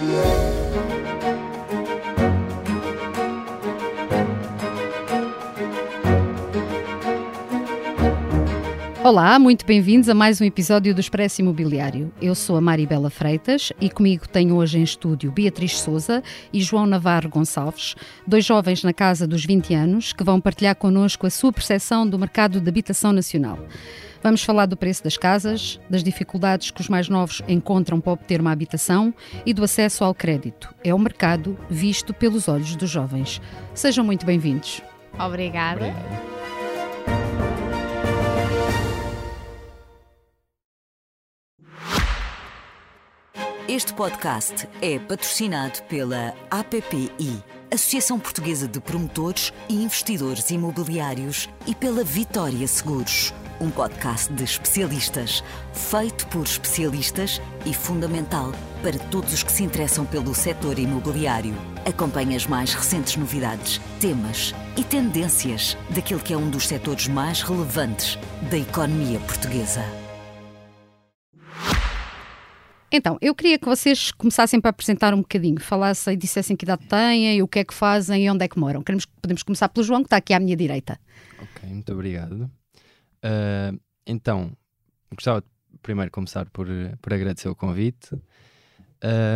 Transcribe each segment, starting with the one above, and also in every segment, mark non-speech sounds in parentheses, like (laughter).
Música Olá, muito bem-vindos a mais um episódio do Expresso Imobiliário. Eu sou a Maribela Freitas e comigo tenho hoje em estúdio Beatriz Souza e João Navarro Gonçalves, dois jovens na casa dos 20 anos que vão partilhar connosco a sua percepção do mercado de habitação nacional. Vamos falar do preço das casas, das dificuldades que os mais novos encontram para obter uma habitação e do acesso ao crédito. É o mercado visto pelos olhos dos jovens. Sejam muito bem-vindos. Obrigada. Obrigado. Este podcast é patrocinado pela APPI, Associação Portuguesa de Promotores e Investidores Imobiliários, e pela Vitória Seguros, um podcast de especialistas, feito por especialistas e fundamental para todos os que se interessam pelo setor imobiliário. Acompanhe as mais recentes novidades, temas e tendências daquele que é um dos setores mais relevantes da economia portuguesa. Então, eu queria que vocês começassem para apresentar um bocadinho, falassem e dissessem que idade têm, o que é que fazem e onde é que moram. Queremos, podemos começar pelo João, que está aqui à minha direita. Ok, muito obrigado. Uh, então, gostava de primeiro começar por, por agradecer o convite.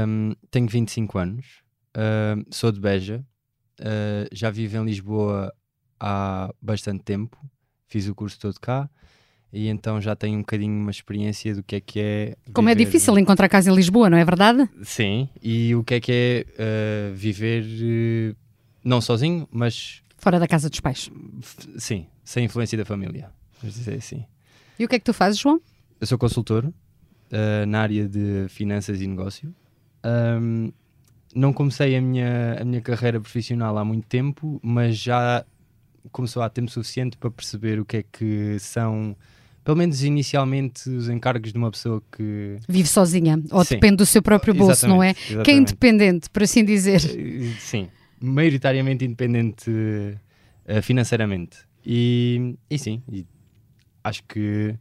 Um, tenho 25 anos, uh, sou de Beja, uh, já vivo em Lisboa há bastante tempo, fiz o curso todo cá e então já tenho um bocadinho uma experiência do que é que é. Como é viver- difícil encontrar casa em Lisboa, não é verdade? Sim, e o que é que é uh, viver uh, não sozinho, mas Fora da casa dos pais. sim, sem influência da família. Vamos dizer assim. E o que é que tu fazes, João? Eu sou consultor uh, na área de finanças e negócio. Um, não comecei a minha, a minha carreira profissional há muito tempo, mas já começou há tempo suficiente para perceber o que é que são, pelo menos inicialmente, os encargos de uma pessoa que. Vive sozinha, ou Sim. depende do seu próprio bolso, não é? Exatamente, Que é exatamente. independente, por assim dizer. Eh, Sim, maioritariamente independente eh, financeiramente. E, e sim, e acho que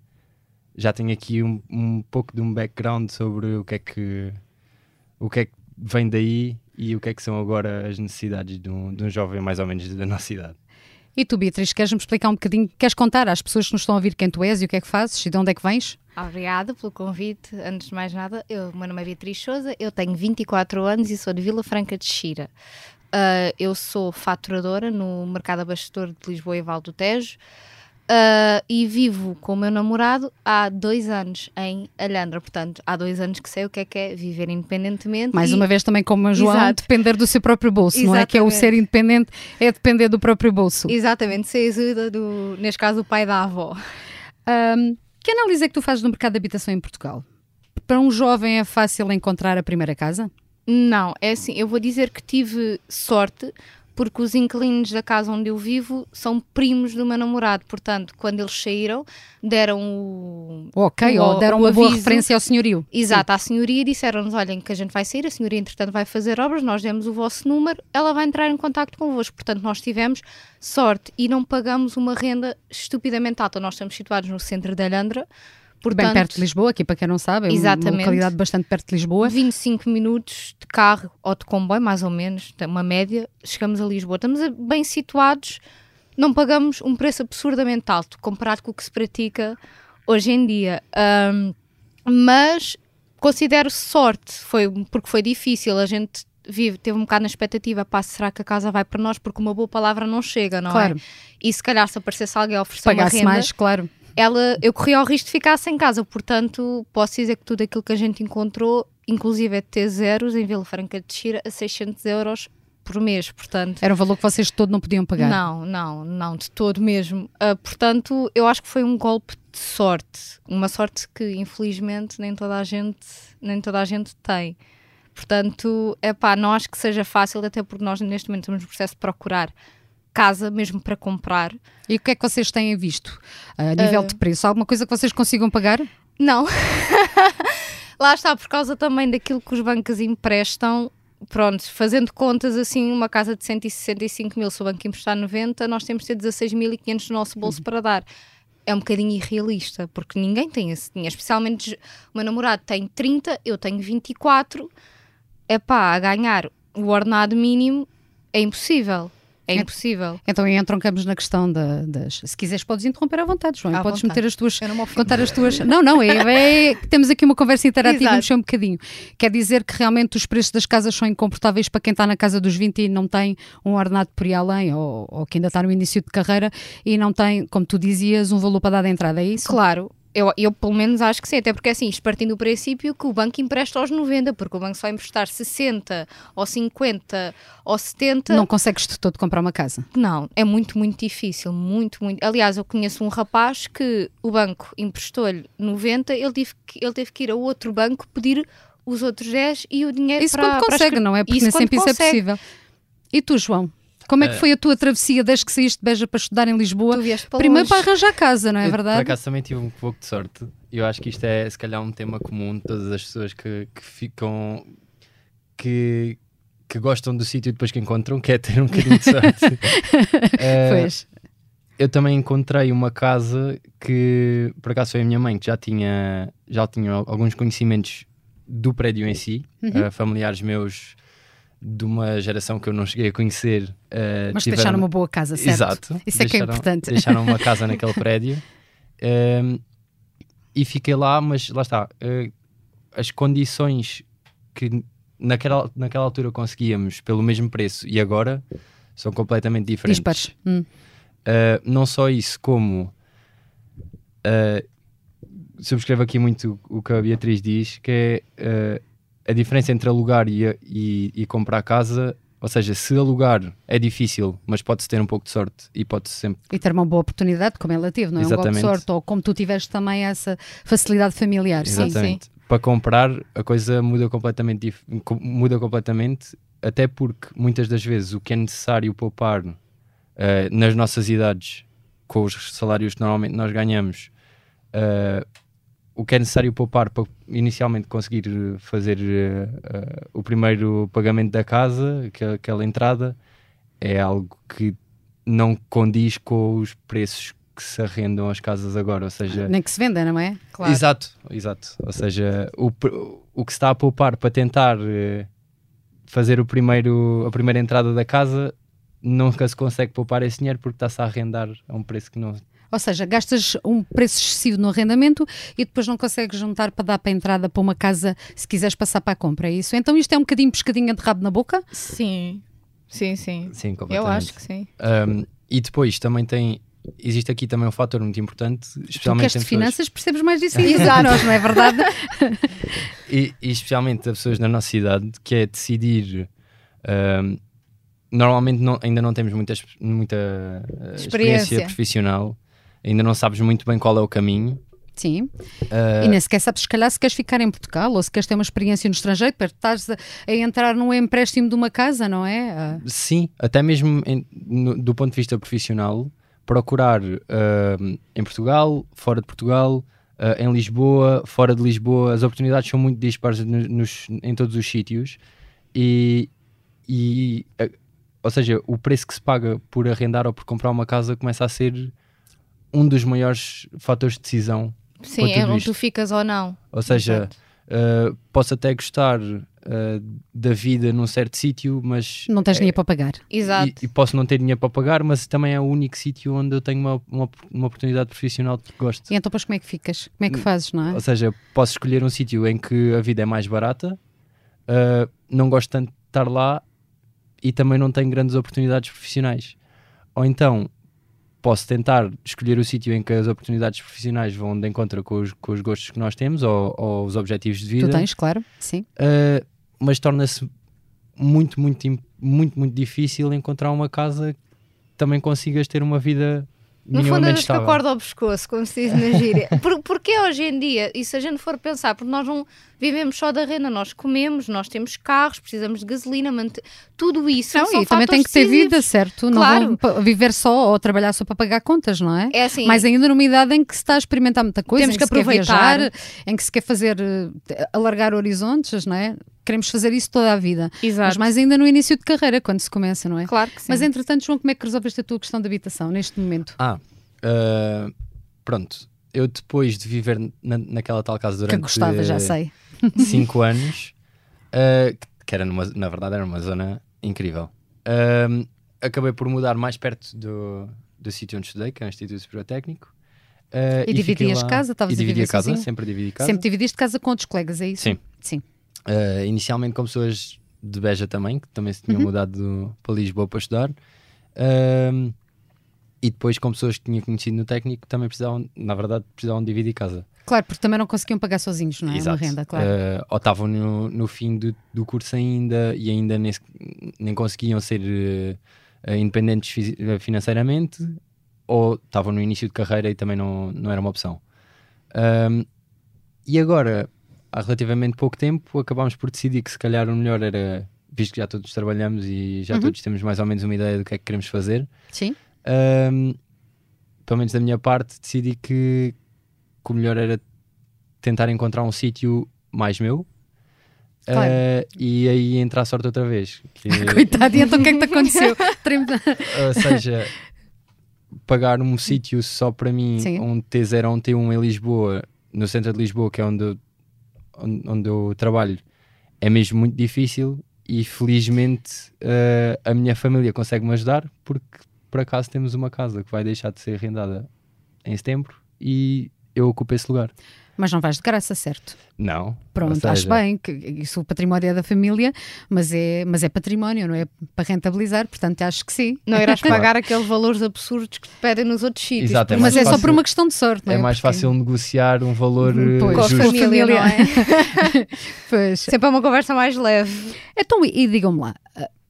já tenho aqui um, um pouco de um background sobre o que é que o que é que vem daí e o que é que são agora as necessidades de um, de um jovem mais ou menos da nossa idade. E tu, Beatriz, queres-me explicar um bocadinho? Queres contar às pessoas que nos estão a ouvir quem tu és e o que é que fazes e de onde é que vens? Obrigada pelo convite. Antes de mais nada, eu, meu nome é Beatriz Souza, eu tenho 24 anos e sou de Vila Franca de Xira. Ah, eu sou faturadora no mercado abastecedor de Lisboa e Val do Tejo ah, e vivo com o meu namorado há dois anos em Alhandra. Portanto, há dois anos que sei o que é que é viver independentemente. Mais e- uma vez também como a João, Exato. depender do seu próprio bolso, não é? Que é o Exatamente. ser independente, é depender do próprio bolso. Exatamente, sem ajuda do, neste caso, o pai da avó. Ahm, que análise é que tu fazes do mercado de habitação em Portugal? Para um jovem é fácil encontrar a primeira casa? Não, é assim, eu vou dizer que tive sorte porque os inquilinos da casa onde eu vivo são primos do meu namorado, portanto, quando eles saíram, deram o. Ok, o- ou deram o uma boa referência ao senhorio. Exato, à senhoria e disseram-nos: olhem, que a gente vai sair, a senhoria entretanto vai fazer obras, nós demos o vosso número, ela vai entrar em contato convosco. Portanto, nós tivemos sorte e não pagamos uma renda estupidamente alta. Nós estamos situados no centro de Alhandra, portanto, Bem perto de Lisboa, aqui para quem não sabe, é uma localidade bastante perto de Lisboa. 25 minutos de carro ou de comboio, mais ou menos, uma média, chegamos a Lisboa. Estamos bem situados, não pagamos um preço absurdamente alto comparado com o que se pratica hoje em dia. Ahm, mas considero sorte, foi, porque foi difícil, a gente vive, teve um bocado na expectativa, pá, será que a casa vai para nós? Porque uma boa palavra não chega, não Claro. é? E se calhar se aparecesse alguém a oferecer uma Pagasse renda, mais, claro. Ela, eu corria o risco de ficar sem casa, portanto, posso dizer que tudo aquilo que a gente encontrou, inclusive é ter zeros em Vila Franca de Xira, a 600 euros por mês, portanto. Era um valor que vocês de todo não podiam pagar. Não, não, não, de todo mesmo. Ah, portanto, eu acho que foi um golpe de sorte, uma sorte que infelizmente nem toda a gente, nem toda a gente tem. Portanto, é pá, não acho que seja fácil, até porque nós neste momento estamos no processo de procurar casa mesmo para comprar. E o que é que vocês têm visto a nível Ah. de preço? Alguma coisa que vocês consigam pagar? Não. (laughs) Lá está, por causa também daquilo que os bancos emprestam. Pronto, fazendo contas assim, uma casa de 165 mil, se o banco emprestar 90, nós temos de ter 16.500 no nosso bolso para dar. É um bocadinho irrealista, porque ninguém tem esse dinheiro. Especialmente o meu namorado tem 30, eu tenho 24. é pá, a ganhar o ordenado mínimo é impossível. É impossível. Então entroncamos na questão da- das. Se quiseres, podes interromper à vontade, João. À podes vontade. meter as tuas. Contar as tuas. Não, não, é, é- temos aqui uma conversa interativa Exato. mexer um bocadinho. Quer dizer que realmente os preços das casas são incomportáveis para quem está na casa dos 20 e não tem um ordenado por ir além, ou, ou que ainda está no início de carreira e não tem, como tu dizias, um valor para dar de entrada, é isso? Claro, eu, eu pelo menos acho que sim, até porque assim, isto partindo do princípio que o banco empresta aos 90, porque o banco só vai emprestar 60 ou 50 ou 70. Não consegues de todo comprar uma casa. Não, é muito, muito difícil, muito, muito. Aliás, eu conheço um rapaz que o banco emprestou-lhe 90, ele teve, que, ele teve que ir a outro banco pedir os outros 10 e o dinheiro Isso para quando para consegue, escre- não é? Porque nem Isso quando sempre isso é consegue. possível. E tu, João? Como é que Eh, foi a tua travessia desde que saíste de Beja para estudar em Lisboa? Para Primeiro longe. para arranjar casa, não é Eu, verdade? Por acaso também tive um pouco de sorte. Eu acho que isto é, se calhar, um tema comum de todas as pessoas que, que ficam. que, que gostam do sítio depois que encontram, que é ter um bocadinho de sorte. (laughs) Eh, Pois. eu também encontrei uma casa que, por acaso, foi a minha mãe que já tinha, já tinha alguns conhecimentos do prédio em si, Uhum. eh, familiares meus de uma geração que eu não cheguei a conhecer. eh, Mas tiveram- deixaram uma boa casa, certo? Exato. Isso é que é importante. Deixaram uma casa naquele (laughs) prédio. Ehm, e fiquei lá, mas lá está. eh, as condições que naquela, naquela altura conseguíamos pelo mesmo preço e agora são completamente diferentes. Dispares. Hum. Uh, não só isso, como uh, subscrevo aqui muito o que a Beatriz diz, que é uh, a diferença entre alugar e, e, e comprar casa. Ou seja, se alugar é difícil, mas pode-se ter um pouco de sorte e pode-se sempre. E ter uma boa oportunidade, como ela teve, não é? Um golpe de Exatamente. sorte, ou como tu tiveste também essa facilidade familiar. Sim, Exatamente. Para comprar, a coisa muda completamente, dif- muda completamente, até porque muitas das vezes o que é necessário poupar uh, nas nossas idades, com os salários que normalmente nós ganhamos, uh, o que é necessário poupar para inicialmente conseguir uh, fazer uh, uh, o primeiro pagamento da casa, que- aquela entrada, é algo que não condiz com os preços que se arrendam as casas agora. Ou seja, Nem que se venda, não é? Claro. Exato, exato. Ou seja, o, o que se está a poupar para tentar eh, fazer o primeiro, a primeira entrada da casa nunca se consegue poupar esse dinheiro porque está-se a arrendar a um preço que não. Ou seja, gastas um preço excessivo no arrendamento e depois não consegues juntar para dar para a entrada para uma casa se quiseres passar para a compra, é isso? Então isto é um bocadinho pescadinha de rabo na boca? Sim, sim, sim. Sim, Eu acho que sim. Um, e depois também tem. Existe aqui também um fator muito importante, Tu especialmente és de pessoas- finanças percebes mais disso (laughs) ainda nós, não é verdade? (laughs) e, e especialmente a pessoas na nossa idade, que é decidir. ahm, normalmente não- ainda não temos muita, muita ah, experiência. Experiência. profissional, ainda não sabes muito bem qual é o caminho. Sim. Ah, E nem sequer sabes, se calhar, se queres ficar em Portugal ou se queres ter uma experiência no estrangeiro, para estás a, a entrar num empréstimo de uma casa, não é? Ah, Sim, até mesmo em- no- do ponto de vista profissional, procurar ahm, em Portugal, fora de Portugal, em Lisboa, fora de Lisboa, as oportunidades são muito dispares no- nos- em todos os sítios e, e, ou seja, o preço que se paga por arrendar ou por comprar uma casa começa a ser um dos maiores fatores de decisão. Sim, é onde isto. tu ficas ou não. Ou seja, ah, posso até gostar ah, da vida num certo sítio, mas não tens dinheiro para pagar. Exato. e, e posso não ter dinheiro para pagar, mas também é o único sítio onde eu tenho uma, uma, uma oportunidade profissional que gosto. E então, depois, como é que ficas? Como é Hum, que fazes, não é? Ou seja, posso escolher um sítio em que a vida é mais barata, uh, não gosto tanto de estar lá e também não tenho grandes oportunidades profissionais. Ou então posso tentar escolher o sítio em que as oportunidades profissionais vão de encontro com os, com os gostos que nós temos ou, ou os objetivos de vida. Tu tens, claro, sim. Uh, mas torna-se muito, muito, muito, muito difícil encontrar uma casa que também consigas ter uma vida No fundo, andas com a corda ao pescoço, como se diz na gíria. (laughs) Por, porque hoje em dia, e se a gente for pensar, porque nós não vivemos só da renda, nós comemos, nós temos carros, precisamos de gasolina, mante- tudo isso. Não, são e também tem que ter decisivos. vida, certo? Claro. Não viver só ou trabalhar só para pagar contas, não é? É assim, Mas ainda numa idade em que se está a experimentar muita coisa, Temos em que se quer aproveitar. viajar, em que se quer fazer, eh, alargar horizontes, não é? Queremos fazer isso toda a vida. Exato. Mas mais ainda no início de carreira, quando se começa, não é? claro que sim. Mas entretanto, João, como é que resolveste a tua questão de habitação neste momento? Ah, uh, pronto. Eu depois de viver na, naquela tal casa Que durante gostava, já sei. (laughs) 5 anos, uh, que- era numa, na verdade era uma zona incrível. Acabei por mudar mais perto do, do sítio onde estudei, que é o Instituto Superior Técnico. Uh, e dividias lá, casa? Estavas e a casa, sozinho? sempre dividi casa. Sempre dividiste casa com outros colegas, é isso? Sim. Sim. Uh, inicialmente com pessoas de Beja também, que também se tinham Uhum. mudado do- para Lisboa para estudar. E depois com pessoas que tinha conhecido no técnico também precisavam, na verdade, precisavam dividir casa. Claro, porque também não conseguiam pagar sozinhos, não é? Exato. Uma renda, claro. Uh, ou estavam no, no fim do, do curso ainda e ainda nem, nem conseguiam ser uh, independentes uh, financeiramente, ou estavam no início de carreira e também não, não era uma opção. Um, e agora, há relativamente pouco tempo, acabámos por decidir que se calhar o melhor era, visto que já todos trabalhamos e já Uhum. todos temos mais ou menos uma ideia do que é que queremos fazer, Sim. um, pelo menos da minha parte, decidi que, que o melhor era tentar encontrar um sítio mais meu. Claro. uh, e aí entrar sorte outra vez. Que- (laughs) Coitado, e então o que é que te aconteceu? (laughs) Ou seja, pagar um sítio só para mim, Sim. um T0 ou um T1 em Lisboa, no centro de Lisboa, que é onde eu, onde, onde eu trabalho, é mesmo muito difícil e felizmente uh, a minha família consegue-me ajudar porque por acaso temos uma casa que vai deixar de ser arrendada em setembro e eu ocupo esse lugar. Mas não vais de graça, certo? Não. Pronto, seja, acho bem que isso o património é da família, mas é, mas é património, não é para rentabilizar, portanto acho que sim. Não irás Claro. (laughs) pagar aqueles valores absurdos que te pedem nos outros sítios. Exato, é mas é mais só fácil- por uma questão de sorte, não É é? mais Porque- fácil negociar um valor Pois, Com a justo. família, não é? (laughs) (laughs) Pois. Sempre é uma conversa mais leve. Então, e, e digam-me lá,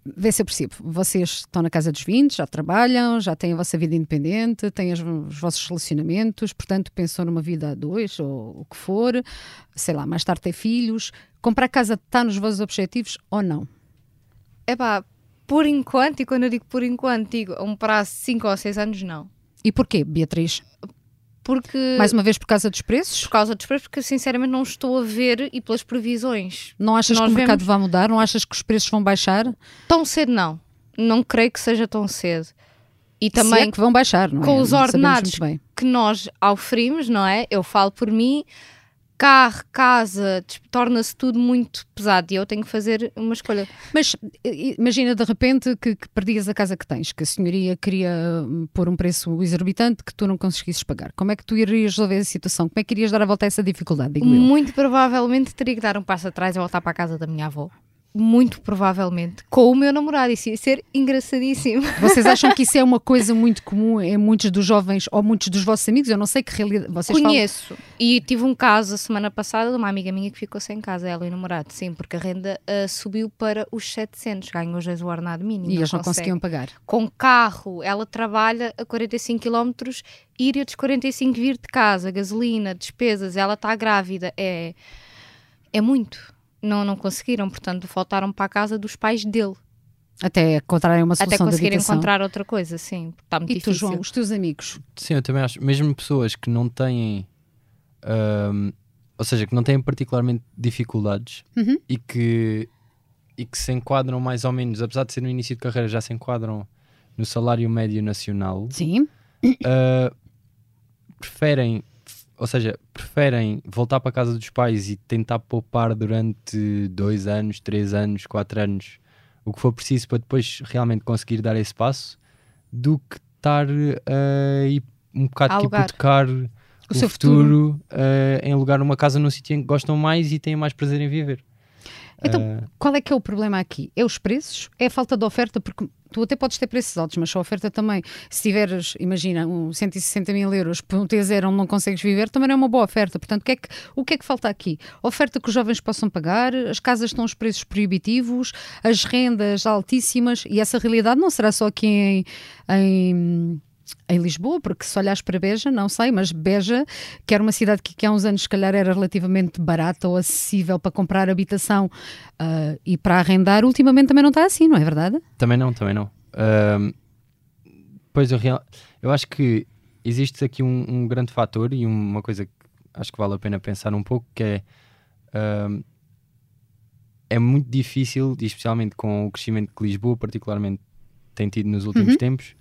vê se eu percebo, vocês estão na casa dos 20, já trabalham, já têm a vossa vida independente, têm os, os vossos relacionamentos, portanto pensam numa vida a dois ou o que for, sei lá, mais tarde ter filhos. Comprar casa está nos vossos objetivos ou não? É pá, por enquanto, e quando eu digo por enquanto, digo a um prazo de 5 ou 6 anos, não. E porquê, Beatriz? Porque, Mais uma vez por causa dos preços? por causa dos preços, porque sinceramente não estou a ver e pelas previsões. Não achas Nós que o mercado vemos- vai mudar? Não achas que os preços vão baixar? Tão cedo, não. Não creio que seja tão cedo. E Se também é que vão baixar, não é? com os Não sabemos ordenados que nós oferimos, não é? Eu falo por mim, carro, casa, torna-se tudo muito pesado e eu tenho que fazer uma escolha. Mas imagina de repente que, que perdias a casa que tens, que a senhoria queria hum, pôr um preço exorbitante que tu não conseguisses pagar. Como é que tu irias resolver a situação? Como é que irias dar a volta a essa dificuldade, digo eu? Muito provavelmente teria que dar um passo atrás e voltar para a casa da minha avó. Muito provavelmente. Com o meu namorado. Isso ia ser engraçadíssimo. (laughs) Vocês acham que isso é uma coisa muito comum em muitos dos jovens ou muitos dos vossos amigos? Eu não sei que realidade vocês falam. Conheço. E tive um caso a semana passada de uma amiga minha que ficou sem casa, ela e o namorado. Sim, porque a renda ah, subiu para os 700. Ganhou já o ordenado mínimo. E eles não consegue. conseguiam pagar. com carro, ela trabalha a 45 km, ir a dos 45 vir de casa, gasolina, despesas, ela está grávida, é, é muito. Não, não conseguiram, portanto, voltaram para a casa dos pais dele, Até encontrarem uma até solução de conseguirem encontrar outra coisa, sim, está muito E tu, difícil. João, os teus amigos? Sim, eu também acho. Mesmo pessoas que não têm. ahm, ou seja, que não têm particularmente dificuldades Uhum. e, que, e que se enquadram mais ou menos, apesar de ser no início de carreira, já se enquadram no salário médio nacional, Sim. ah, preferem. Ou seja, preferem voltar para a casa dos pais e tentar poupar durante dois anos, três anos, quatro anos, o que for preciso para depois realmente conseguir dar esse passo, do que estar a ir um bocado que hipotecar O o, seu futuro, eh, em alugar uma casa num sítio em que gostam mais e têm mais prazer em viver. Então, Eh, Qual é que é o problema aqui? É os preços? É a falta de oferta? Porque tu até podes ter preços altos, mas se a oferta também, se tiveres, imagina, um 160 mil euros por um T0 onde não consegues viver, também não é uma boa oferta. Portanto, o que é que, o que, é que falta aqui? Oferta que os jovens possam pagar, as casas estão aos preços proibitivos, as rendas altíssimas, e essa realidade não será só aqui em- em em Lisboa, porque se olhares para Beja, não sei, mas Beja, que era uma cidade que, que há uns anos se calhar era relativamente barata ou acessível para comprar habitação ah, e para arrendar, ultimamente também não está assim, não é verdade? Também não, também não. Ahm, pois eu, real- eu acho que existe aqui um, um grande fator e uma coisa que acho que vale a pena pensar um pouco que é ahm, é muito difícil, especialmente com o crescimento que Lisboa particularmente tem tido nos últimos Uhum. tempos,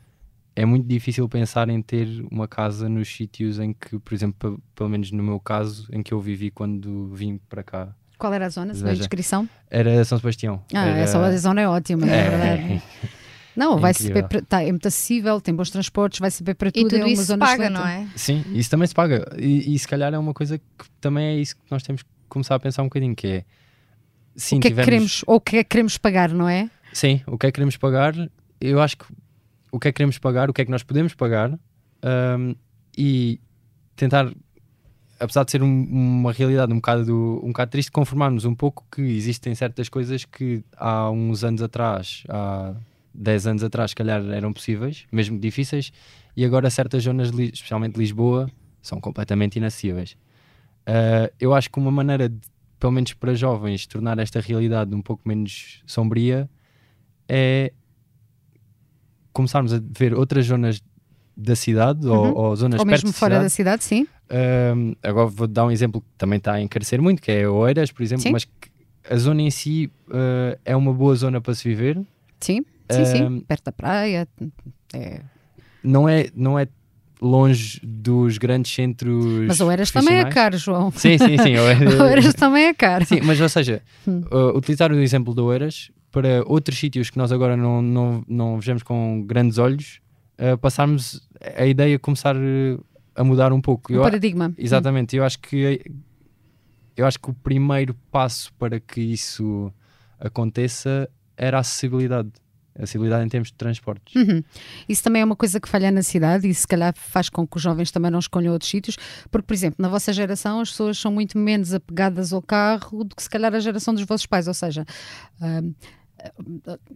é muito difícil pensar em ter uma casa nos sítios em que, por exemplo, pe- pelo menos no meu caso, em que eu vivi quando vim para cá Qual era a zona, se na Veja. descrição? Era São Sebastião. Ah, Era- essa a zona é ótima, na É, verdade. (laughs) Não, É vai saber para, tá, é muito acessível, tem bons transportes, vai saber para E tudo, tudo é uma isso se paga, excelente. não é? Sim, isso também se paga. E, e se calhar é uma coisa que também é isso que nós temos que começar a pensar um bocadinho, que é sim, o que é que queremos, ou o que é que queremos pagar, não é? Sim, o que é que queremos pagar, eu acho que o que é que queremos pagar, o que é que nós podemos pagar hum, e tentar, apesar de ser um- uma realidade um bocado, um bocado triste, conformarmos um pouco que existem certas coisas que há uns anos atrás, há 10 anos atrás, se calhar eram possíveis, mesmo difíceis, e agora certas zonas, especialmente Lisboa, são completamente inacessíveis. Uh, eu acho que uma maneira de, pelo menos para jovens, tornar esta realidade um pouco menos sombria é começarmos a ver outras zonas da cidade ou, Uhum. ou zonas Ou perto mesmo fora cidade. da cidade, sim. Um, agora vou dar um exemplo que também está a encarecer muito, que é Oeiras, por exemplo, Sim. mas que a zona em si uh, é uma boa zona para se viver. Sim, sim, sim. Um, Perto da praia. É. Não é, não é longe dos grandes centros. Mas o Eras também é caro, João. Sim, sim, sim. (laughs) Oeiras- O Eras também é caro. Sim, mas ou seja, Hum. uh, utilizar o exemplo de Oeiras para outros sítios que nós agora não, não, não vejamos com grandes olhos, uh, passarmos a ideia começar uh, a mudar um pouco. O a- paradigma. exatamente, eu acho que eu acho que o primeiro passo para que isso aconteça era a acessibilidade. A acessibilidade em termos de transportes. Uhum. Isso também é uma coisa que falha na cidade e se calhar faz com que os jovens também não escolham outros sítios, porque, por exemplo, na vossa geração as pessoas são muito menos apegadas ao carro do que se calhar a geração dos vossos pais, ou seja, hum,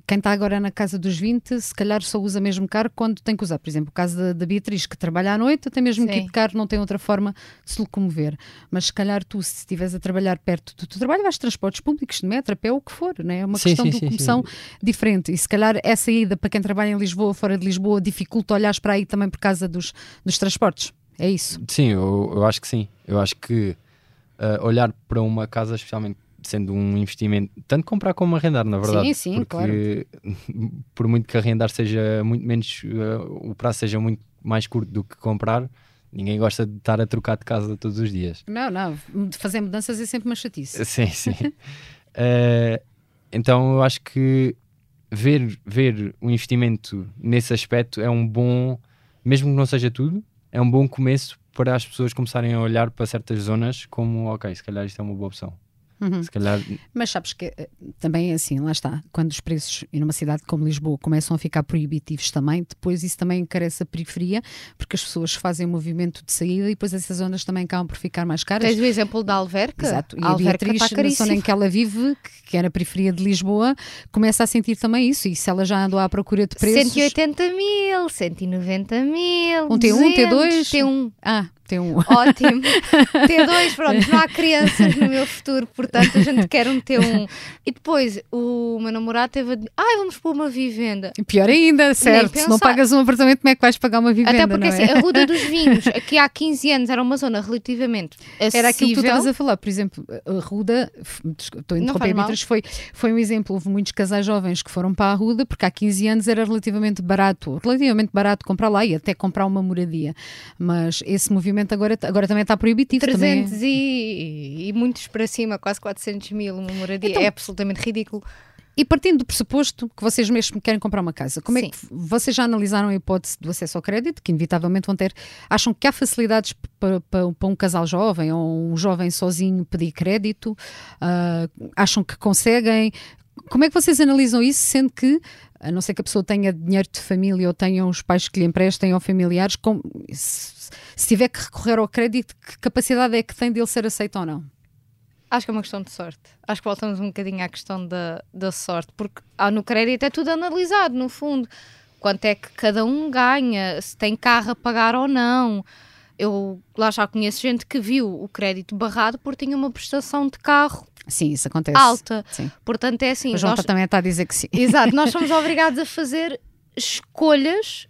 quem está agora na casa dos 20, se calhar só usa mesmo carro quando tem que usar. Por exemplo, o caso da, da Beatriz, que trabalha à noite, tem mesmo que ir de carro, não tem outra forma de se locomover. Mas se calhar tu, se estiveres a trabalhar perto do teu trabalho, vais de transportes públicos, de metro, a pé, o que for, né? é uma Sim, questão sim, de sim, locomoção diferente. E se calhar essa ida para quem trabalha em Lisboa, fora de Lisboa, dificulta olhar para aí também por causa dos, dos transportes. É isso. Sim, eu, eu acho que sim. Eu acho que uh, olhar para uma casa, especialmente sendo um investimento, tanto comprar como arrendar, na verdade. Sim, sim, porque (laughs) por muito que arrendar seja muito menos, uh, o prazo seja muito mais curto do que comprar, ninguém gosta de estar a trocar de casa todos os dias. Não, não. Fazer mudanças é sempre uma chatice. (laughs) Sim, sim. Uh, então eu acho que ver, ver o investimento nesse aspecto é um bom, mesmo que não seja tudo, é um bom começo para as pessoas começarem a olhar para certas zonas como, ok, se calhar isto é uma boa opção. Uhum. Se calhar, Mas sabes que eh, também é assim, lá está, quando os preços e numa cidade como Lisboa começam a ficar proibitivos também, depois isso também encarece a periferia, porque as pessoas fazem o movimento de saída e depois essas zonas também acabam por ficar mais caras. Tens o exemplo da Alverca? Exato, e a a Alverca Beatriz, está na zona em caríssima. que ela vive, que- é na periferia de Lisboa, começa a sentir também isso. E se ela já andou à procura de preços. 180 mil, 190 mil. Um T1, T2? T1. Ah, tem um. Ótimo. (laughs) T2, pronto, não há crianças no meu futuro, portanto a gente quer um T1. E depois o meu namorado teve a dizer, ai, vamos pôr uma vivenda. Pior ainda, certo. Se não pagas um apartamento, como é que vais pagar uma vivenda? Até porque não assim, é? a Ruda dos (laughs) Vinhos, aqui há 15 anos, era uma zona relativamente acessível. Era aquilo que tu estavas a falar, por exemplo, a Ruda, estou a interromper. Beatriz, foi, foi um exemplo. Houve muitos casais jovens que foram para a Ruda porque há 15 anos era relativamente barato, relativamente barato comprar lá e até comprar uma moradia. Mas esse movimento agora, agora também está proibitivo. também. 300 e, e muitos para cima, quase 400 mil uma moradia. Então- é absolutamente ridículo. E partindo do pressuposto que vocês mesmo querem comprar uma casa, como Sim. é que vocês já analisaram a hipótese do acesso ao crédito, que inevitavelmente vão ter? Acham que há facilidades para, para, para um casal jovem ou um jovem sozinho pedir crédito? Ah, acham que conseguem? Como é que vocês analisam isso, sendo que, a não ser que a pessoa tenha dinheiro de família ou tenham os pais que lhe emprestem ou familiares, se, se tiver que recorrer ao crédito, que capacidade é que tem dele ser aceito ou não? Acho que é uma questão de sorte. Acho que voltamos um bocadinho à questão da, da sorte, porque ah, no crédito é tudo analisado, no fundo. Quanto é que cada um ganha, se tem carro a pagar ou não. Eu lá já conheço gente que viu o crédito barrado porque tinha uma prestação de carro Sim, isso acontece. alta. Sim. Portanto, é assim. O João nós- também está a dizer que sim. Exato, nós (laughs) somos obrigados a fazer escolhas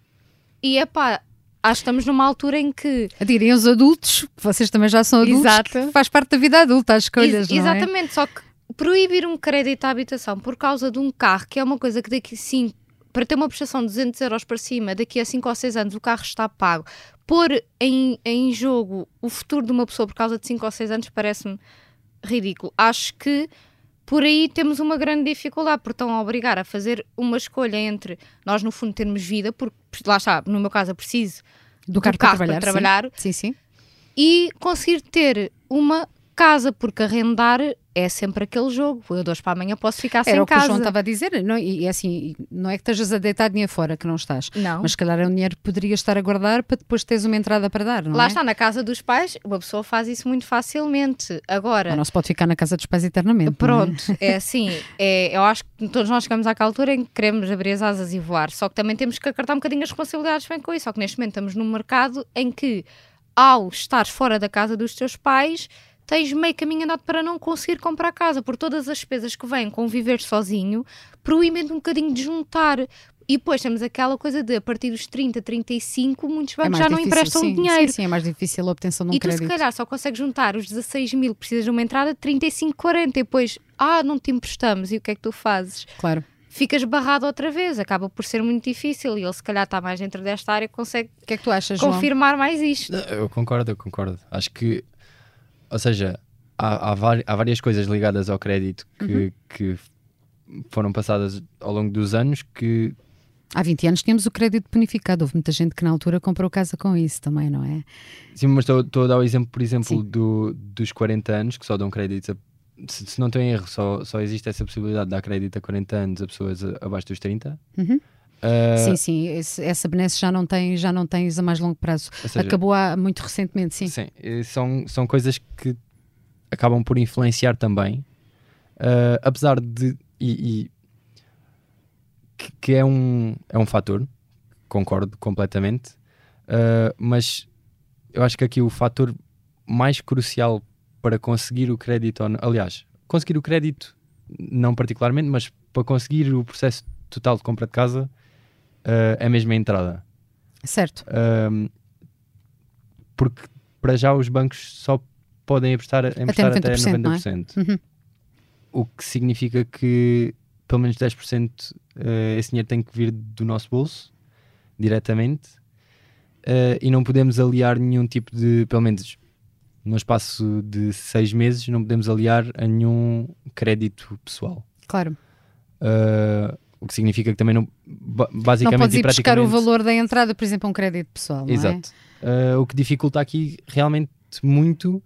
e é pá, acho que estamos numa altura em que Diriam os adultos, vocês também já são adultos, Exato. faz parte da vida adulta, as escolhas, Ex- não é? Exatamente, só que proibir um crédito à habitação por causa de um carro, que é uma coisa que daqui sim, para ter uma prestação de 200 euros para cima, daqui a 5 ou 6 anos o carro está pago, pôr em, em jogo o futuro de uma pessoa por causa de 5 ou 6 anos parece-me ridículo. Acho que por aí temos uma grande dificuldade, porque estão a obrigar a fazer uma escolha entre nós, no fundo, termos vida, porque lá está, no meu caso, eu preciso Do carro, carro para para trabalhar. trabalhar. Sim, sim. sim. e conseguir ter uma casa, porque arrendar é sempre aquele jogo. Eu hoje para amanhã posso ficar sem Era o que o casa. João estava a dizer. Não, e é assim, não é que estejas a deitar dinheiro fora, que não estás. Não. Mas se calhar é um dinheiro que poderias estar a guardar para depois teres uma entrada para dar, não Lá é? está, na casa dos pais, uma pessoa faz isso muito facilmente. Agora, Ou não se pode ficar na casa dos pais eternamente. é? Pronto, é assim, é, eu acho que todos nós chegamos àquela altura em que queremos abrir as asas e voar, só que também temos que acartar um bocadinho as responsabilidades que vêm com isso, só que neste momento estamos num mercado em que, ao estar fora da casa dos teus pais, tens meio caminho andado para não conseguir comprar casa, por todas as despesas que vêm com viver sozinho, proíbem um bocadinho de juntar. E depois temos aquela coisa de, a partir dos 30, 35, muitos É bancos mais já não difícil, emprestam sim, dinheiro. Sim, sim, é mais difícil a obtenção de um E tu, crédito. se calhar, só consegues juntar os 16 mil que precisas de uma entrada de 35, 40. E depois, ah, não te emprestamos. E o que é que tu fazes? Claro. Ficas barrado outra vez. Acaba por ser muito difícil. E ele, se calhar, está mais dentro desta área consegue O que é que tu achas, João? confirmar mais isto. Eu concordo, eu concordo. Acho que, ou seja, há, há, há várias coisas ligadas ao crédito que, que foram passadas ao longo dos anos que Há 20 anos tínhamos o crédito bonificado. Houve muita gente que na altura comprou casa com isso também, não é? Sim, mas estou estou a dar o exemplo, por exemplo, do, dos 40 anos que só dão créditos. A, se, se não estou em erro, só, só existe essa possibilidade de dar crédito a 40 anos a pessoas abaixo dos 30. Uhum. Ah, sim, sim. esse- essa benesse já não, tem, já não tens a mais longo prazo. seja, Acabou há, muito recentemente, sim. Sim, são, são coisas que acabam por influenciar também. Ah, apesar de. E, e- que, que é um, é um fator, concordo completamente. Ah, mas eu acho que aqui o fator mais crucial para conseguir o crédito, aliás, conseguir o crédito, não particularmente, mas para conseguir o processo total de compra de casa, ah, é mesmo a entrada. Certo. Um, porque para já os bancos só podem emprestar, emprestar até 90%, não é? 90%. Uhum. O que significa que pelo menos 10% eh, esse dinheiro tem que vir do nosso bolso diretamente eh, e não podemos aliar nenhum tipo de, pelo menos no espaço de seis meses, não podemos aliar a nenhum crédito pessoal. Claro. Uh, o que significa que também não, ba- basicamente não podes ir buscar o valor da entrada, por exemplo, a um crédito pessoal, é? Exato. Uh, o que dificulta aqui realmente muito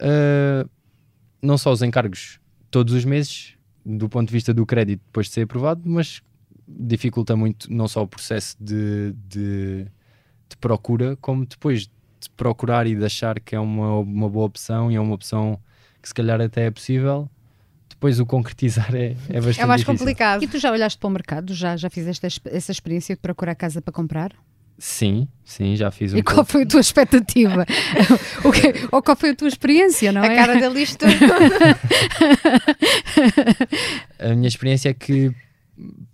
uh, não só os encargos todos os meses, do ponto de vista do crédito depois de ser aprovado, mas dificulta muito não só o processo de, de, de procura, como depois de procurar e de achar que é uma, uma boa opção e é uma opção que se calhar até é possível. Depois o concretizar é, é bastante É mais difícil. complicado. E tu já olhaste para o mercado? Já, já fizeste es- essa experiência de procurar casa para comprar? Sim, sim, já fiz um e qual pouco. foi a tua expectativa? (laughs) o quê? Ou qual foi a tua experiência, não A é? cara dele isto. A minha experiência é que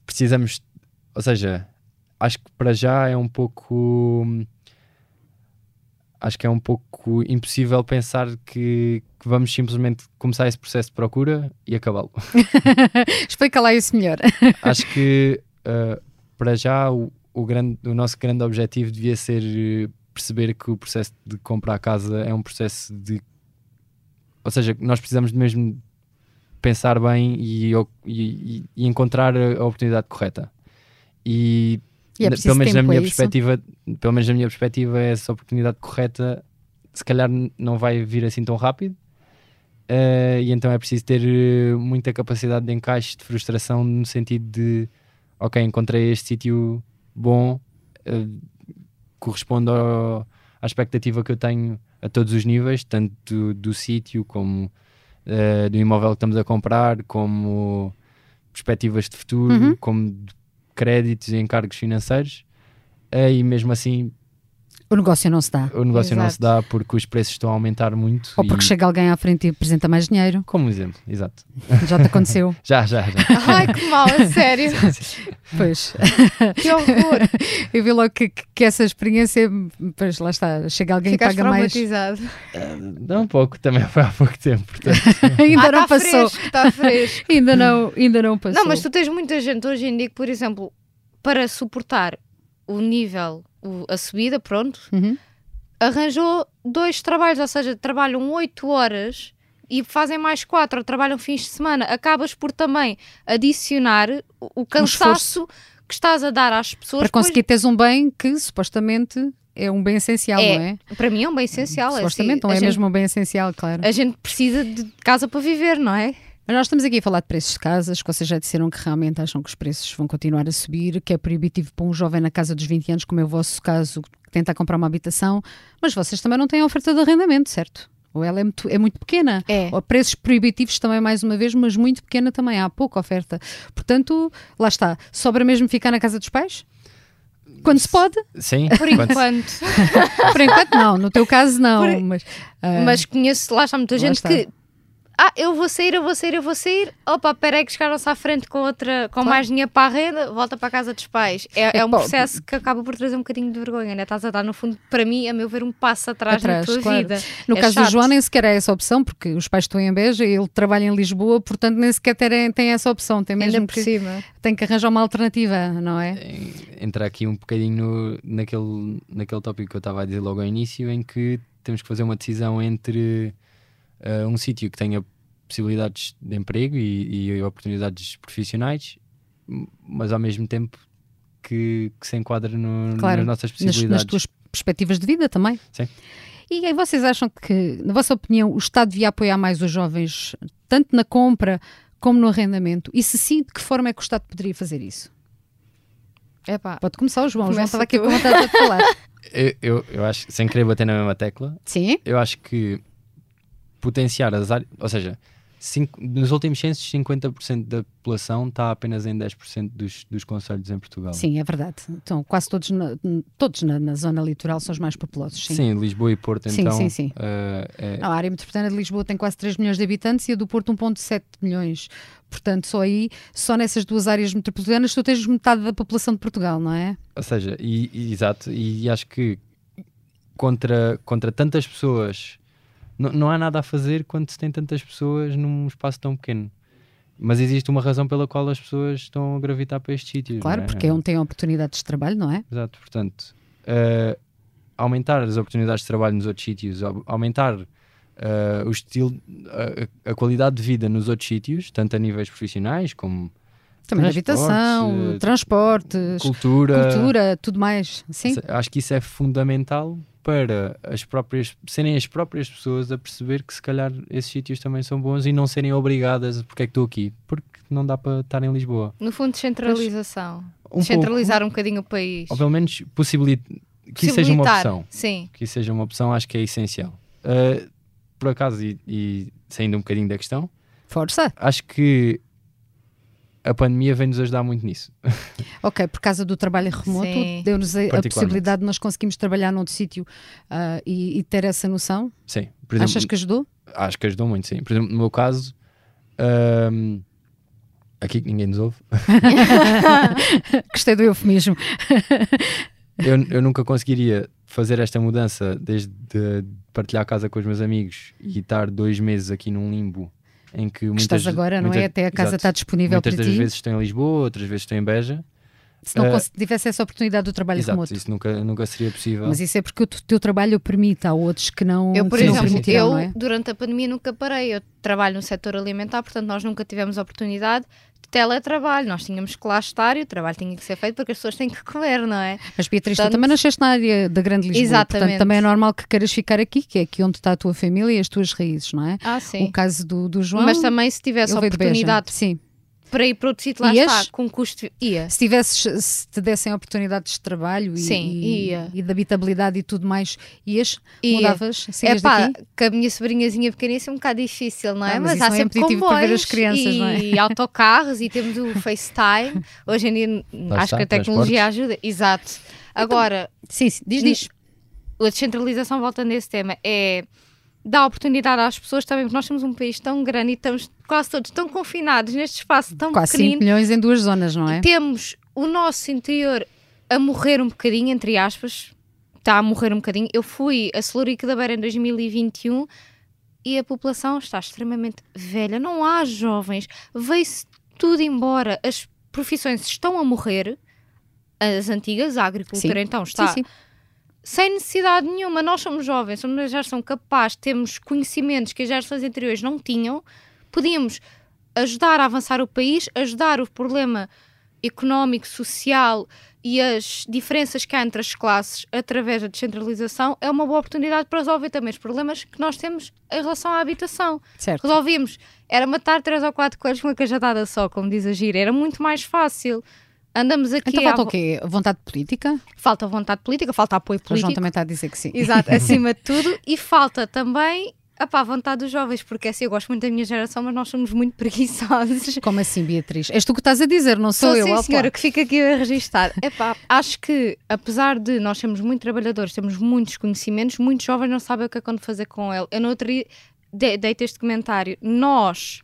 precisamos, ou seja, acho que para já é um pouco. Acho que é um pouco impossível pensar que, que vamos simplesmente começar esse processo de procura e acabá-lo. (laughs) Explica lá isso melhor. (laughs) acho que uh, para já o, o, grande, o nosso grande objetivo devia ser uh, perceber que o processo de comprar a casa é um processo de. Ou seja, nós precisamos mesmo pensar bem e, e, e encontrar a oportunidade correta. E é pelo menos na minha é perspectiva, pelo menos na minha perspectiva, essa oportunidade correta se calhar não vai vir assim tão rápido. Eh, e então é preciso ter eh, muita capacidade de encaixe, de frustração, no sentido de ok, encontrei este sítio bom, eh, corresponde ao- à expectativa que eu tenho a todos os níveis, tanto do, do sítio como eh, do imóvel que estamos a comprar, como perspectivas de futuro, Uhum. como de créditos e encargos financeiros. Eh, e mesmo assim O negócio não se dá. o negócio não Exato. se dá porque os preços estão a aumentar muito. Ou porque e- chega alguém à frente e apresenta mais dinheiro. Como um exemplo, exato. Já te aconteceu? (laughs) Já, já, já. Ai, que mal, a sério. (laughs) pois. (laughs) Que horror. Eu vi logo que, que, essa experiência, pois lá está, chega alguém Ficaste e paga mais. traumatizado. Não um pouco, também foi há pouco tempo. Portanto, Ainda ah, não tá passou. Fresco, está fresco. Ainda não, ainda não passou. Não, mas tu tens muita gente hoje em dia que, por exemplo, para suportar o nível, o- a subida, pronto, Uhum. arranjou dois trabalhos, ou seja, trabalham 8 horas e fazem mais quatro ou trabalham fins de semana, acabas por também adicionar o, o cansaço que estás a dar às pessoas. Para conseguir teres um bem que supostamente é um bem essencial, É, não é? Para mim é um bem essencial. é Supostamente assim, não é gente- mesmo um bem essencial, claro. A gente precisa de casa para viver, não é? Mas nós estamos aqui a falar de preços de casas, que vocês já disseram que realmente acham que os preços vão continuar a subir, que é proibitivo para um jovem na casa dos 20 anos, como é o vosso caso, que tenta comprar uma habitação, mas vocês também não têm oferta de arrendamento, certo? Ou ela é muito, é muito pequena. É. Ou preços proibitivos também, mais uma vez, mas muito pequena também, há pouca oferta. Portanto, lá está. Sobra mesmo ficar na casa dos pais? Quando se pode? Sim, Por enquanto. (laughs) Por enquanto não, no teu caso não, Por- mas... ah, Mas conheço, lá está muita gente está. que. Ah, eu vou sair, eu vou sair, eu vou sair. Opa, peraí que chegaram-se à frente com outra, com mais dinheiro para a renda, volta para a casa dos pais. É, é um Epá, processo que acaba por trazer um bocadinho de vergonha, né? Estás a dar, no fundo, para mim, a meu ver, um passo atrás, Atrás, na tua claro. vida. No É caso do chato. João, nem sequer é essa opção, porque os pais estão em Beja e ele trabalha em Lisboa, portanto nem sequer tem, tem essa opção. Tem Ainda mesmo por que, cima. tem que arranjar uma alternativa, não é? entrar aqui um bocadinho no- naquele, naquele tópico que eu estava a dizer logo ao início, em que temos que fazer uma decisão entre eh, um sítio que tenha possibilidades de emprego e, e oportunidades profissionais, mas ao mesmo tempo que, que se enquadre no- Claro, nas nossas Nas, possibilidades. nas tuas perspectivas de vida também. Sim. E aí vocês acham que, na vossa opinião, o Estado devia apoiar mais os jovens, tanto na compra como no arrendamento? E se sim, de que forma é que o Estado poderia fazer isso? Epá, Pode começar o João. O João Começa estava aqui com vontade de falar. (laughs) Eu, eu, eu acho, sem querer bater na mesma tecla, Sim? eu acho que potenciar as áreas, ou seja, cinco- nos últimos censos, 50% da população está apenas em 10% dos, dos conselhos em Portugal. Sim, é verdade. Então, quase todos, na, todos na, na zona litoral são os mais populosos. Sim. Sim, Lisboa e Porto, Sim, então. sim, sim. eh, é- A área metropolitana de Lisboa tem quase 3 milhões de habitantes e a do Porto 1,7 milhões. Portanto, só aí, só nessas duas áreas metropolitanas, tu tens metade da população de Portugal, não é? ou seja, e, e- exato, e acho que contra, contra tantas pessoas não, não há nada a fazer quando se tem tantas pessoas num espaço tão pequeno. Mas existe uma razão pela qual as pessoas estão a gravitar para estes sítios. Claro, é? porque é onde tem oportunidades de trabalho, não é? Exato, portanto, eh, aumentar as oportunidades de trabalho nos outros sítios, au- aumentar eh, o estilo, a, a qualidade de vida nos outros sítios, tanto a níveis profissionais como Também habitação, eh, transportes, cultura. cultura, tudo mais. Sim, Acho que isso é fundamental para as próprias serem as próprias pessoas a perceber que se calhar esses sítios também são bons e não serem obrigadas porque é que estou aqui, porque não dá para estar em Lisboa. no fundo, descentralização. Um Descentralizar um bocadinho o país. Ou pelo menos possibilitar que isso seja uma opção. Sim. que isso seja uma opção, acho que é essencial. Uh, por acaso, e, e saindo um bocadinho da questão, força. acho que a pandemia vem-nos ajudar muito nisso. Ok, por causa do trabalho remoto, deu-nos a, a possibilidade de nós conseguirmos trabalhar noutro sítio ah, e, e ter essa noção. Sim, por exemplo, Achas que ajudou? acho que ajudou muito, sim. Por exemplo, no meu caso, um, aqui que ninguém nos ouve, (laughs) Gostei do eufemismo. (laughs) eu, eu nunca conseguiria fazer esta mudança desde de partilhar a casa com os meus amigos e estar dois meses aqui num limbo em que Que muitas, estás agora, não é? muitas- Até a casa exato. está disponível Muitas para das ti. vezes estou em Lisboa, outras vezes estou em Beja. Se não cons- tivesse essa oportunidade do trabalho Exato, remoto. isso nunca, nunca seria possível. Mas isso é porque o teu trabalho permite, há outros que não, Eu, por sim, sim, exemplo, não eu é? durante a pandemia nunca parei. Eu trabalho no setor alimentar, portanto nós nunca tivemos oportunidade de teletrabalho. Nós tínhamos que lá estar e o trabalho tinha que ser feito porque as pessoas têm que comer, não é? Mas Beatriz, tu Portanto- também nasceste na área da Grande Lisboa, Exatamente. portanto também é normal que queiras ficar aqui, que é aqui onde está a tua família e as tuas raízes, não é? Ah, sim. O caso do, do João. Mas também se tivesse oportunidade Sim. Para ir para outro sítio, lá Ias? está, com custo. Ia. Se tivesses, se te dessem oportunidades de trabalho e, Sim, e, ia. e de habitabilidade e tudo mais, ias, Ia. mudavas, É pá, com a minha sobrinhazinha pequena isso é um bocado difícil, não é? Ah, mas isso há não é sempre impeditivo comboios para ver as crianças, e não é? (laughs) autocarros e temos o FaceTime. Hoje em dia acho está, que a tecnologia ajuda. Exato. Agora, Sim, sim, diz, diz. a descentralização, voltando a esse tema, é dar oportunidade às pessoas também, porque nós temos um país tão grande e estamos quase todos tão confinados neste espaço tão Quase 5 pequenino. milhões em duas zonas, não é? Temos o nosso interior a morrer um bocadinho, entre aspas, está a morrer um bocadinho. Eu fui a Celurico da Beira em 2021 e a população está extremamente velha. Não há jovens, veio-se tudo embora. As profissões estão a morrer, as antigas, a agricultura Sim. então está Sim, sim. Sem necessidade nenhuma. Nós somos jovens, somos uma geração capaz, temos conhecimentos que as gerações anteriores não tinham, podíamos ajudar a avançar o país, ajudar o problema económico, social e as diferenças que há entre as classes através da descentralização é uma boa oportunidade para resolver também os problemas que nós temos em relação à habitação. Certo. Resolvíamos, era matar três ou quatro coelhos com uma cajadada só, como diz a gira, era muito mais fácil. Andamos aqui. Então à falta o quê? Vontade política? Falta vontade política, falta apoio O João político. também está a dizer que sim. Exato, (laughs) acima de tudo. E falta também epá, a vontade dos jovens, porque assim, eu gosto muito da minha geração, mas nós somos muito (laughs) preguiçosos. Como assim, Beatriz? És tu que estás a dizer, não sou Sou eu. sim, opa. senhora, que fica aqui a registar. Epá, acho que, apesar de nós sermos muito trabalhadores, temos muitos conhecimentos, muitos jovens não sabem o que é quando fazer com ele. Eu no outro dia de- deito este comentário. Nós,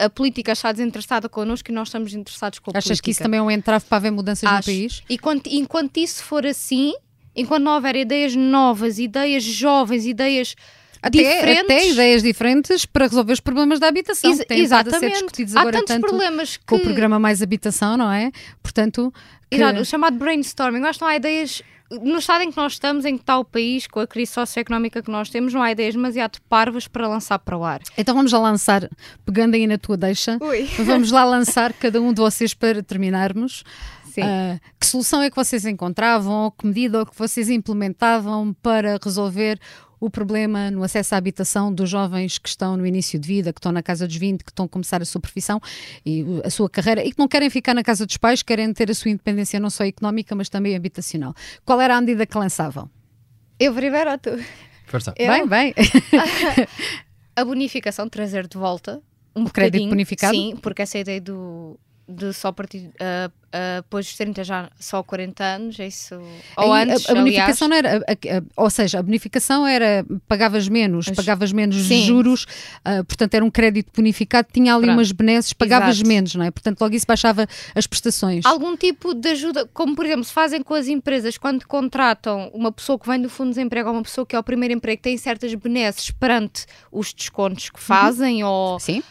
a, a política está desinteressada connosco e nós estamos interessados com a Achas política. que isso também é um entrave para haver mudanças no Acho. país? E quando- enquanto isso for assim, enquanto não houver ideias novas, ideias jovens, ideias Até, diferentes... até ideias diferentes para resolver os problemas da habitação, Ex- que têm estado a ser exatamente. discutidos Há agora tantos tanto problemas que... com o programa Mais Habitação, não é? Portanto, que- Exato, o chamado brainstorming. Eu acho que não há ideias. No estado em que nós estamos, em que está o país, com a crise socioeconómica que nós temos, não há ideias demasiado parvas para lançar para o ar. então vamos lá lançar, pegando aí na tua deixa, Ui. (laughs) vamos lá lançar cada um de vocês para terminarmos. Sim. Ah, que solução é que vocês encontravam, ou que medida ou que vocês implementavam para resolver o problema no acesso à habitação dos jovens que estão no início de vida, que estão na casa dos 20, que estão a começar a sua profissão e a sua carreira e que não querem ficar na casa dos pais, querem ter a sua independência não só económica, mas também habitacional. Qual era a medida que lançavam? Eu primeiro ou tu? Força. Eu? Bem, bem. (laughs) A bonificação, trazer de volta um O crédito bonificado? Sim, porque essa ideia do, de só partir uh, uh, depois dos 30 já só 40 anos, é isso. Ou Aí, antes, a, a bonificação aliás. não era, a- a- ou seja, a bonificação era pagavas menos, As- pagavas menos Sim. juros, ah, portanto era um crédito bonificado, tinha ali Pronto. umas benesses, pagavas Exato. menos, não é? Portanto, logo isso baixava as prestações. Algum tipo de ajuda, como por exemplo, se fazem com as empresas quando contratam uma pessoa que vem do fundo de desemprego ou uma pessoa que é o primeiro emprego, tem certas benesses perante os descontos que fazem ou, Sim.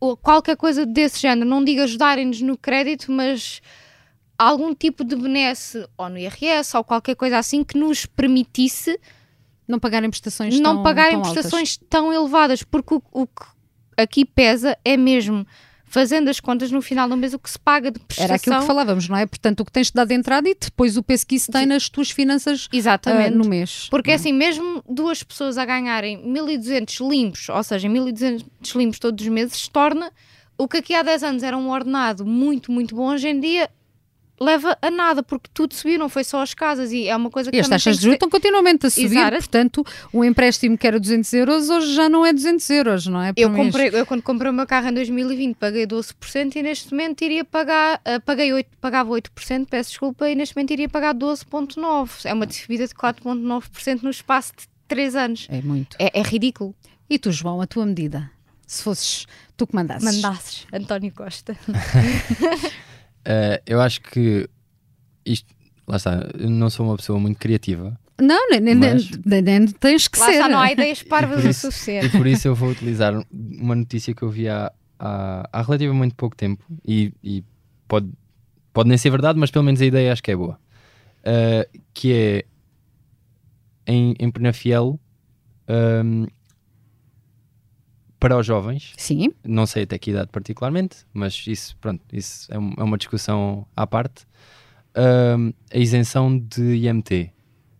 Ou qualquer coisa desse género. Não digo ajudarem-nos no crédito, mas algum tipo de benesse ou no IRS ou qualquer coisa assim que nos permitisse Não pagarem prestações não tão, pagarem tão altas. prestações tão elevadas, porque o, o que aqui pesa é mesmo fazendo as contas no final do mês o que se paga de prestação. Era aquilo que falávamos, não é? Portanto, o que tens de dar de entrada e depois o peso que isso tem nas tuas finanças ah, Exatamente. no mês. Porque assim, mesmo duas pessoas a ganharem 1200 limpos, ou seja, 1200 limpos todos os meses, se torna o que aqui há 10 anos era um ordenado muito, muito bom, hoje em dia leva a nada, porque tudo subiu, não foi só as casas, e é uma coisa que E as taxas de juros estão continuamente a subir, Exato. portanto, o empréstimo que era 200 euros hoje já não é 200 euros, não é? Eu, mês. comprei, eu quando comprei o meu carro em 2020 paguei 12% e neste momento iria pagar, ah, paguei 8, pagava 8%, peço desculpa, e neste momento iria pagar 12,9%. É uma subida de 4,9% no espaço de 3 anos. É muito. É, é ridículo. E tu, João, a tua medida? Se fosses tu que mandasses. Mandasses, António Costa. (laughs) Eh, eu acho que isto, lá está, eu não sou uma pessoa muito criativa Não, nem, nem, Mas- nem- nem tens que Lá ser. está, não há ideias (laughs) parvas o isso- suficiente. e por isso eu vou utilizar uma notícia que eu vi há, há, há relativamente pouco tempo e, e pode, pode nem ser verdade, mas pelo menos a ideia acho que é boa. Eh, que é em, em Penafiel ehm, para os jovens Sim, não sei até que idade particularmente, mas isso, pronto, isso é, um- é uma discussão à parte. A isenção de IMT.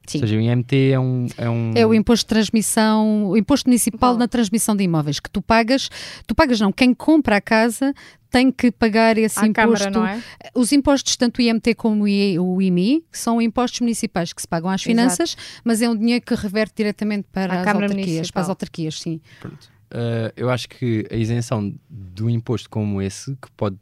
sim. Ou seja, o IMT é um. É, um, É o imposto de transmissão, o imposto municipal Bom. na transmissão de imóveis que tu pagas, tu pagas não, quem compra a casa tem que pagar esse À imposto. Câmara, não é? Os impostos, tanto o IMT como o IMI, que são impostos municipais que se pagam às finanças, mas é um dinheiro que reverte diretamente para À as Câmara autarquias, Municipal. para as autarquias, sim. Pronto. Ah, eu acho que a isenção de um imposto como esse, que pode,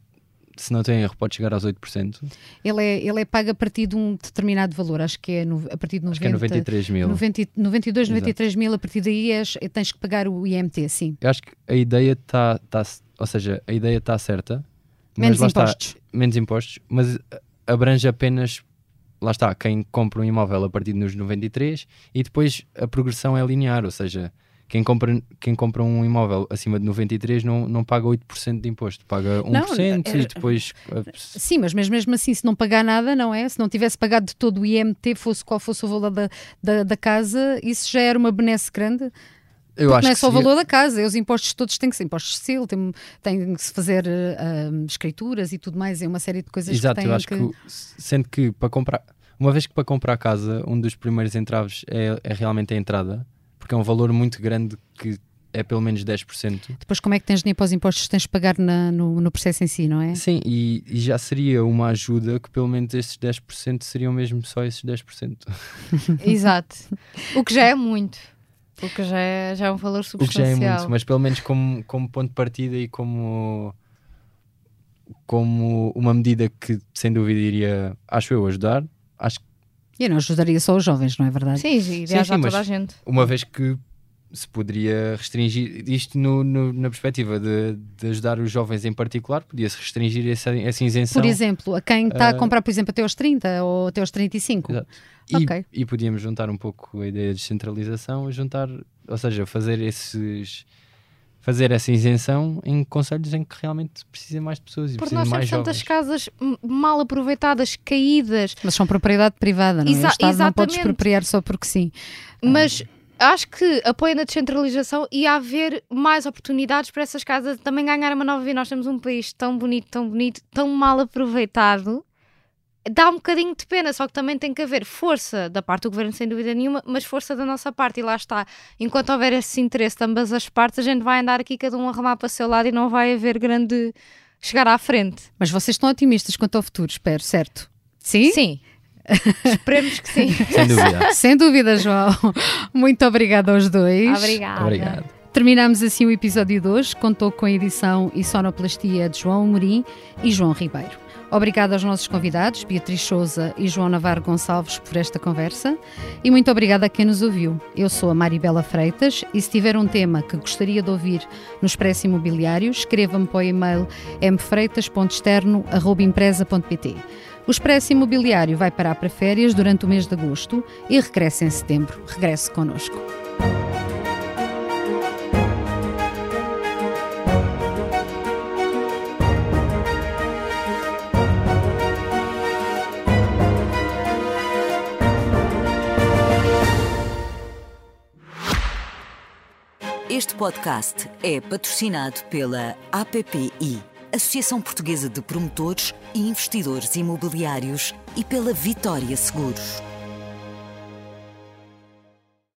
se não tem erro, pode chegar aos 8%, Ele é, ele é pago a partir de um determinado valor, acho que é no- a partir de 90, acho que é 93 mil. 90, 92, Exato. 93 mil, a partir daí és, tens que pagar o IMT, sim. Eu acho que a ideia está. Tá, ou seja, a ideia está certa. Menos mas lá está, impostos. menos impostos, mas abrange apenas, lá está, quem compra um imóvel a partir dos 93 e depois a progressão é linear, ou seja, quem compra, quem compra um imóvel acima de 93 não, não paga 8% de imposto, paga 1% Não, é- e depois. uh, Sim, mas mesmo, mesmo assim, se não pagar nada, não é? Se não tivesse pagado de todo o IMT, fosse qual fosse o valor da, da, da casa, isso já era uma benesse grande. Eu Porque acho não é que só o seria- valor da casa, é os impostos todos têm que ser impostos de selo, tem, tem que se fazer ah, escrituras e tudo mais, é uma série de coisas Exato, que têm eu acho que, o- sendo que para comprar, uma vez que para comprar casa, um dos primeiros entraves é, é realmente a entrada, porque é um valor muito grande que é pelo menos 10%. Depois, como é que tens dinheiro para os impostos que tens de pagar na- no, no processo em si, não é? Sim, e, e já seria uma ajuda que pelo menos esses 10% seriam mesmo só esses 10%. (laughs) Exato. O que já é muito. O que já é, já é um valor O que já substancial. é muito, mas pelo menos como, como ponto de partida e como, como uma medida que sem dúvida iria, acho eu, ajudar. Acho que E não ajudaria só os jovens, não é verdade? Sim, sim, sim, a mas- toda a gente. uma vez que se poderia restringir isto no- no- na perspectiva de, de ajudar os jovens em particular, podia-se restringir essa, essa isenção. Por exemplo, a quem está a Ah, comprar, por exemplo, até aos 30 ou até aos 35. Exato. E, Ok. e podíamos juntar um pouco a ideia de descentralização, juntar, ou seja, fazer esses fazer essa isenção em conselhos em que realmente precisa mais de pessoas e Porque precisa nós mais temos tantas jovens. casas mal aproveitadas, caídas, Mas são propriedade privada, não é? Exa- o Estado não pode exatamente. expropriar só porque sim. mas acho que apoiando a descentralização ia haver mais oportunidades para essas casas também ganhar uma nova vida. Nós temos um país tão bonito, tão bonito, tão mal aproveitado. Dá um bocadinho de pena, só que também tem que haver força da parte do governo, sem dúvida nenhuma, mas força da nossa parte. E lá está. Enquanto houver esse interesse de ambas as partes, a gente vai andar aqui cada um a remar para o seu lado e não vai haver grande chegar à frente. Mas vocês estão otimistas quanto ao futuro, espero, certo? Sim? Sim. (laughs) Esperemos que sim. Sem dúvida. Sem dúvida, João. Muito obrigada aos dois. Obrigada. Obrigado. Terminamos assim o episódio de hoje. Contou com a edição e sonoplastia de João Amorim e João Ribeiro. Obrigada aos nossos convidados, Beatriz Souza e João Navarro Gonçalves, por esta conversa. E muito obrigada a quem nos ouviu. Eu sou a Maribela Freitas e se tiver um tema que gostaria de ouvir no Expresso Imobiliário, escreva-me para o e-mail mfreitas.externo.empresa.pt. O Expresso Imobiliário vai parar para férias durante o mês de agosto e regressa em setembro. Regresse connosco. Este podcast é patrocinado pela APPI, Associação Portuguesa de Promotores e Investidores Imobiliários, e pela Vitória Seguros.